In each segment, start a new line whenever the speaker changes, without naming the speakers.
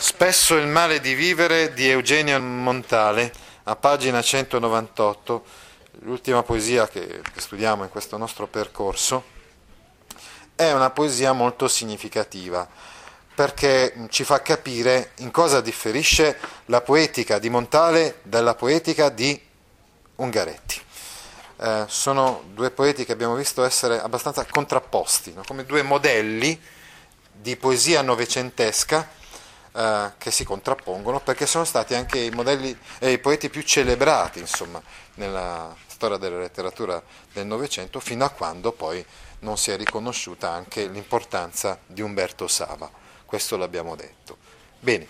Spesso il male di vivere di Eugenio Montale, a pagina 198, l'ultima poesia che, studiamo in questo nostro percorso, è una poesia molto significativa perché ci fa capire in cosa differisce la poetica di Montale dalla poetica di Ungaretti. Eh, sono due poeti che abbiamo visto essere abbastanza contrapposti, no? come due modelli di poesia novecentesca eh, che si contrappongono perché sono stati anche i, modelli, eh, i poeti più celebrati insomma, nella storia della letteratura del Novecento fino a quando poi non si è riconosciuta anche l'importanza di Umberto Sava. Questo l'abbiamo detto. Bene,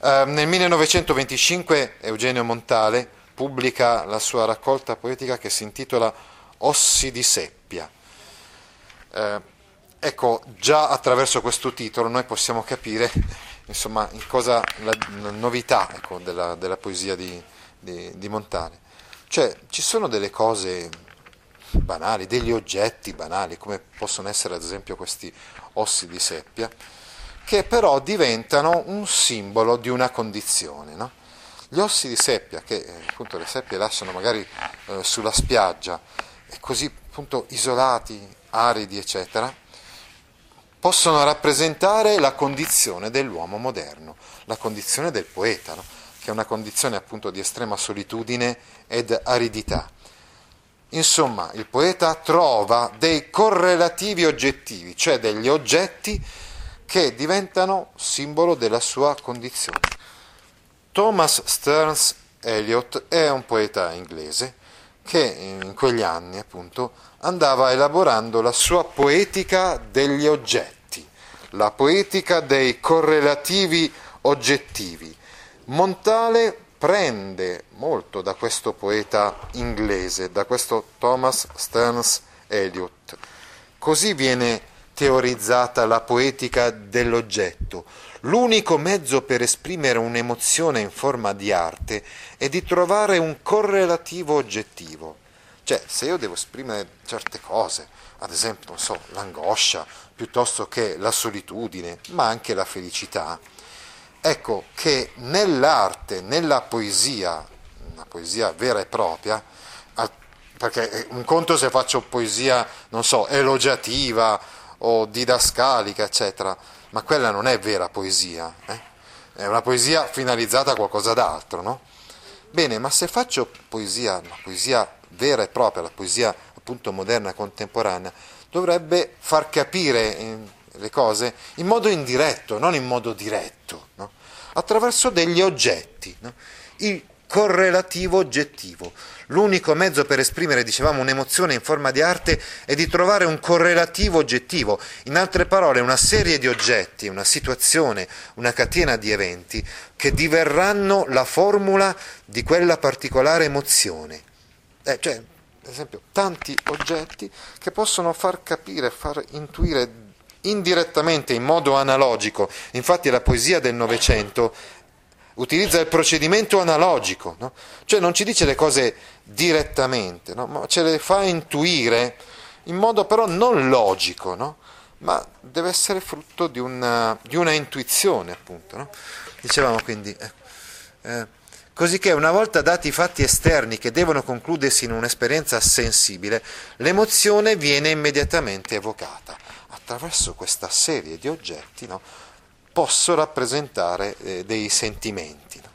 eh, nel 1925 Eugenio Montale pubblica la sua raccolta poetica che si intitola Ossi di seppia. Eh, ecco, già attraverso questo titolo noi possiamo capire insomma, in cosa la, la novità ecco, della, della, poesia di, di, di Montale. Cioè, ci sono delle cose banali, degli oggetti banali, come possono essere ad esempio questi ossi di seppia, che però diventano un simbolo di una condizione. No? Gli ossi di seppia, che eh, appunto le seppie lasciano magari eh, sulla spiaggia, così appunto isolati, aridi, eccetera, possono rappresentare la condizione dell'uomo moderno, la condizione del poeta, no? che è una condizione appunto di estrema solitudine ed aridità. Insomma, il poeta trova dei correlativi oggettivi, cioè degli oggetti che diventano simbolo della sua condizione. Thomas Stearns Eliot è un poeta inglese che in quegli anni appunto andava elaborando la sua poetica degli oggetti, la poetica dei correlativi oggettivi. Montale prende molto da questo poeta inglese, da questo Thomas Stearns Eliot. Così viene teorizzata la poetica dell'oggetto, L'unico mezzo per esprimere un'emozione in forma di arte è di trovare un correlativo oggettivo. Cioè, se io devo esprimere certe cose, ad esempio, non so, l'angoscia, piuttosto che la solitudine, ma anche la felicità, ecco che nell'arte, nella poesia, una poesia vera e propria, perché un conto se faccio poesia, non so, elogiativa o didascalica, eccetera, ma quella non è vera poesia, eh? è una poesia finalizzata a qualcosa d'altro, no? Bene, ma se faccio poesia, una poesia vera e propria, la poesia appunto moderna, contemporanea, dovrebbe far capire eh, le cose in modo indiretto, non in modo diretto, no? attraverso degli oggetti, no? il correlativo oggettivo. L'unico mezzo per esprimere, dicevamo, un'emozione in forma di arte è di trovare un correlativo oggettivo, in altre parole una serie di oggetti, una situazione, una catena di eventi che diverranno la formula di quella particolare emozione. Eh, cioè, ad esempio, tanti oggetti che possono far capire, far intuire indirettamente, in modo analogico. Infatti la poesia del Novecento utilizza il procedimento analogico, no? cioè non ci dice le cose direttamente, no? ma ce le fa intuire in modo però non logico, no? ma deve essere frutto di una, di una intuizione, appunto. Dicevamo quindi, eh, eh, così che una volta dati i fatti esterni che devono concludersi in un'esperienza sensibile, l'emozione viene immediatamente evocata attraverso questa serie di oggetti posso rappresentare eh, dei sentimenti. No?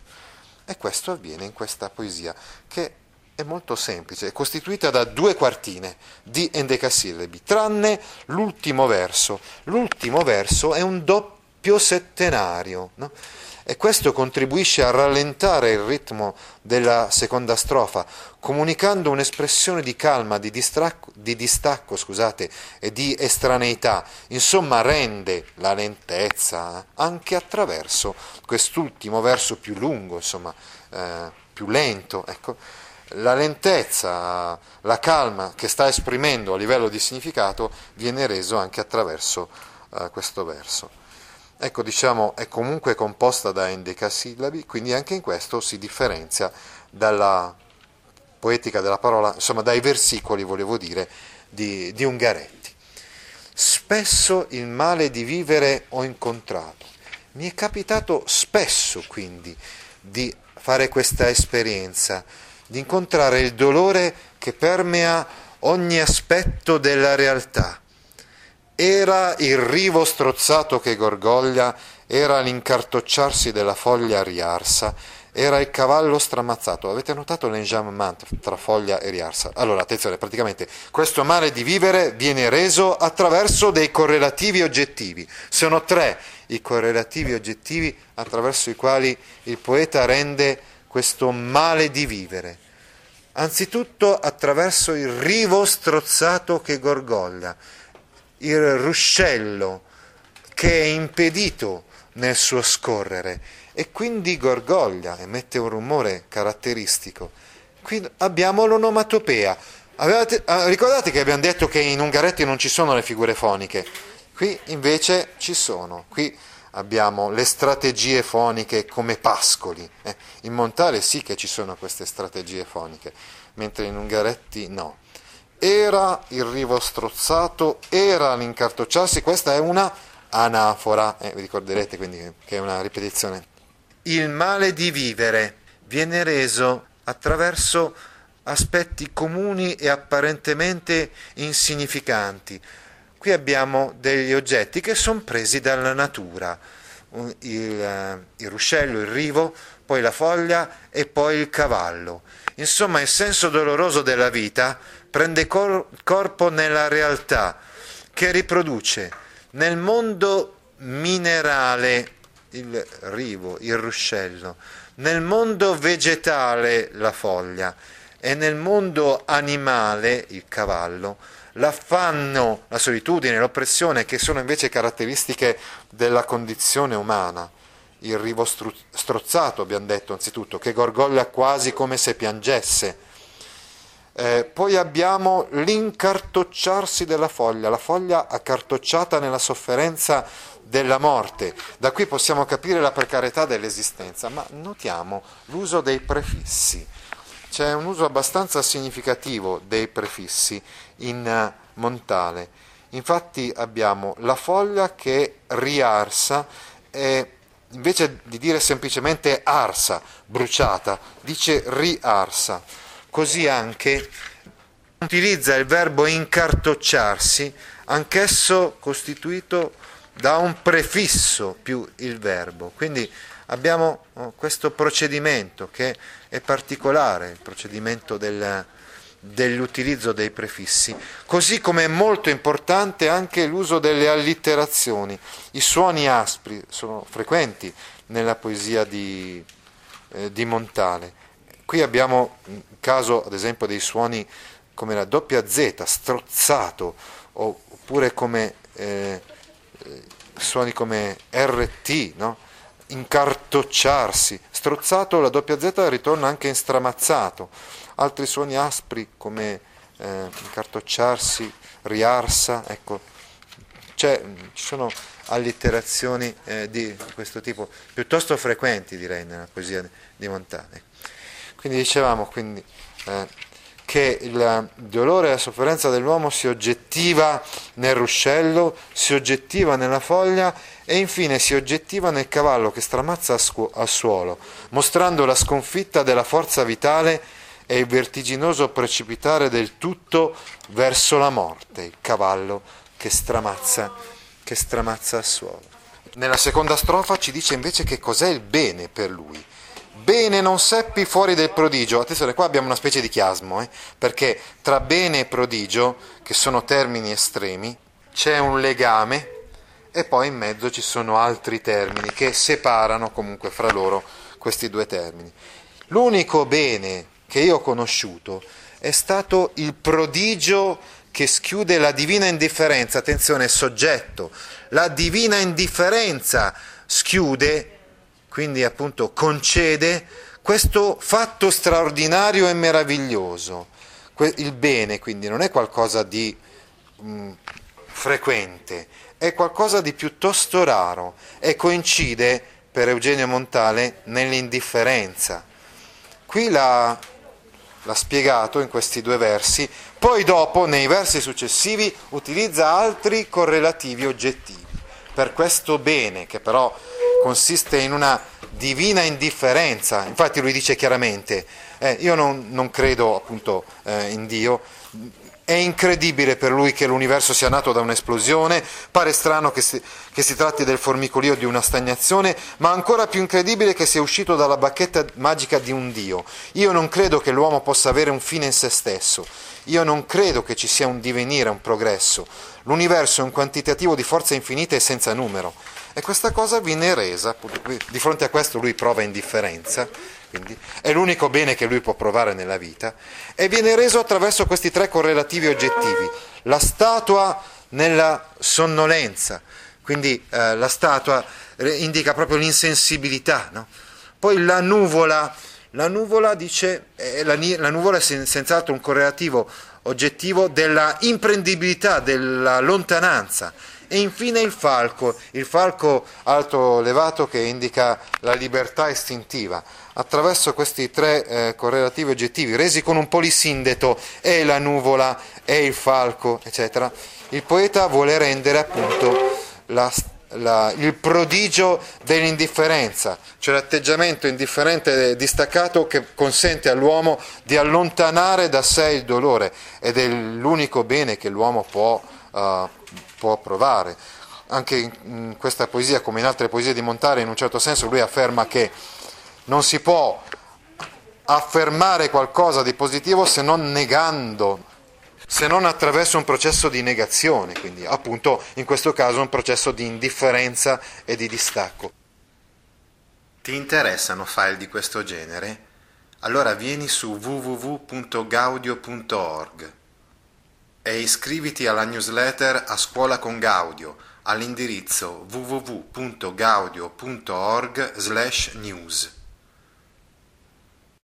E questo avviene in questa poesia che è molto semplice, è costituita da due quartine di endecasillabi, tranne l'ultimo verso. L'ultimo verso è un doppio settenario. No? E questo contribuisce a rallentare il ritmo della seconda strofa, comunicando un'espressione di calma, di, distacco, di distacco scusate, e di estraneità, insomma rende la lentezza anche attraverso quest'ultimo verso più lungo, insomma, eh, più lento. Ecco. La lentezza, la calma che sta esprimendo a livello di significato viene reso anche attraverso eh, questo verso ecco diciamo è comunque composta da endecasillabi, quindi anche in questo si differenzia dalla poetica della parola, insomma dai versicoli volevo dire, di, di Ungaretti. Spesso il male di vivere ho incontrato, mi è capitato spesso quindi di fare questa esperienza, di incontrare il dolore che permea ogni aspetto della realtà era il rivo strozzato che gorgoglia, era l'incartocciarsi della foglia riarsa, era il cavallo stramazzato. Avete notato l'enjambment tra foglia e riarsa? Allora, attenzione, praticamente questo male di vivere viene reso attraverso dei correlativi oggettivi. Sono tre i correlativi oggettivi attraverso i quali il poeta rende questo male di vivere. Anzitutto attraverso il rivo strozzato che gorgoglia il ruscello che è impedito nel suo scorrere e quindi gorgoglia, emette un rumore caratteristico. Qui abbiamo l'onomatopea. Avevate, ah, ricordate che abbiamo detto che in Ungaretti non ci sono le figure foniche? Qui invece ci sono. Qui abbiamo le strategie foniche come pascoli. Eh, in Montale sì che ci sono queste strategie foniche, mentre in Ungaretti no era il rivo strozzato, era l'incartocciarsi, questa è una anafora, eh, vi ricorderete quindi che è una ripetizione. Il male di vivere viene reso attraverso aspetti comuni e apparentemente insignificanti. Qui abbiamo degli oggetti che sono presi dalla natura, il, eh, il ruscello, il rivo, poi la foglia e poi il cavallo. Insomma, il senso doloroso della vita prende cor- corpo nella realtà che riproduce nel mondo minerale il rivo, il ruscello, nel mondo vegetale la foglia e nel mondo animale il cavallo l'affanno, la solitudine, l'oppressione che sono invece caratteristiche della condizione umana. Il rivo stru- strozzato, abbiamo detto anzitutto, che gorgoglia quasi come se piangesse eh, poi abbiamo l'incartocciarsi della foglia, la foglia accartocciata nella sofferenza della morte. Da qui possiamo capire la precarietà dell'esistenza, ma notiamo l'uso dei prefissi. C'è un uso abbastanza significativo dei prefissi in eh, Montale. Infatti abbiamo la foglia che riarsa e invece di dire semplicemente arsa, bruciata, dice riarsa così anche utilizza il verbo incartocciarsi, anch'esso costituito da un prefisso più il verbo. Quindi abbiamo oh, questo procedimento che è particolare, il procedimento del, dell'utilizzo dei prefissi, così come è molto importante anche l'uso delle allitterazioni. I suoni aspri sono frequenti nella poesia di, eh, di Montale Qui abbiamo caso, ad esempio, dei suoni come la doppia Z, strozzato, oppure come eh, suoni come RT, no? incartocciarsi. Strozzato, la doppia Z ritorna anche in stramazzato. Altri suoni aspri come eh, incartocciarsi, riarsa, ecco. C'è, ci sono allitterazioni eh, di questo tipo, piuttosto frequenti direi nella poesia di Montale. Quindi dicevamo quindi, eh, che il dolore e la sofferenza dell'uomo si oggettiva nel ruscello, si oggettiva nella foglia e infine si oggettiva nel cavallo che stramazza al suolo, mostrando la sconfitta della forza vitale e il vertiginoso precipitare del tutto verso la morte, il cavallo che stramazza, che stramazza al suolo. Nella seconda strofa ci dice invece che cos'è il bene per lui bene non seppi fuori del prodigio. Attenzione, qua abbiamo una specie di chiasmo, eh? perché tra bene e prodigio, che sono termini estremi, c'è un legame e poi in mezzo ci sono altri termini che separano comunque fra loro questi due termini. L'unico bene che io ho conosciuto è stato il prodigio che schiude la divina indifferenza, attenzione, soggetto, la divina indifferenza schiude, quindi appunto concede questo fatto straordinario e meraviglioso. Il bene quindi non è qualcosa di mh, mm, frequente, è qualcosa di piuttosto raro e coincide per Eugenio Montale nell'indifferenza. Qui l'ha, l'ha spiegato in questi due versi, poi dopo nei versi successivi utilizza altri correlativi oggettivi per questo bene che però consiste in una divina indifferenza. Infatti lui dice chiaramente, eh, io non, non, credo appunto eh, in Dio, è incredibile per lui che l'universo sia nato da un'esplosione, pare strano che si, che si, tratti del formicolio di una stagnazione, ma ancora più incredibile che sia uscito dalla bacchetta magica di un Dio. Io non credo che l'uomo possa avere un fine in se stesso, io non credo che ci sia un divenire, un progresso. L'universo è un quantitativo di forza infinita e senza numero. E questa cosa viene resa, di fronte a questo lui prova indifferenza, quindi è l'unico bene che lui può provare nella vita, e viene reso attraverso questi tre correlativi oggettivi. La statua nella sonnolenza, quindi eh, la statua indica proprio l'insensibilità, no? poi la nuvola, la nuvola dice, eh, la, la nuvola è senz'altro un correlativo oggettivo della imprendibilità, della lontananza e infine il falco, il falco alto levato che indica la libertà istintiva. Attraverso questi tre eh, correlativi oggettivi, resi con un polisindeto, è la nuvola, è il falco, eccetera, il poeta vuole rendere appunto la, la, il prodigio dell'indifferenza, cioè l'atteggiamento indifferente e distaccato che consente all'uomo di allontanare da sé il dolore ed è l'unico bene che l'uomo può uh, può provare. Anche in questa poesia, come in altre poesie di Montare, in un certo senso lui afferma che non si può affermare qualcosa di positivo se non negando, se non attraverso un processo di negazione, quindi appunto in questo caso un processo di indifferenza e di distacco. Ti interessano file di questo genere? Allora vieni su www.gaudio.org e iscriviti alla newsletter A Scuola con Gaudio all'indirizzo www.gaudio.org/news.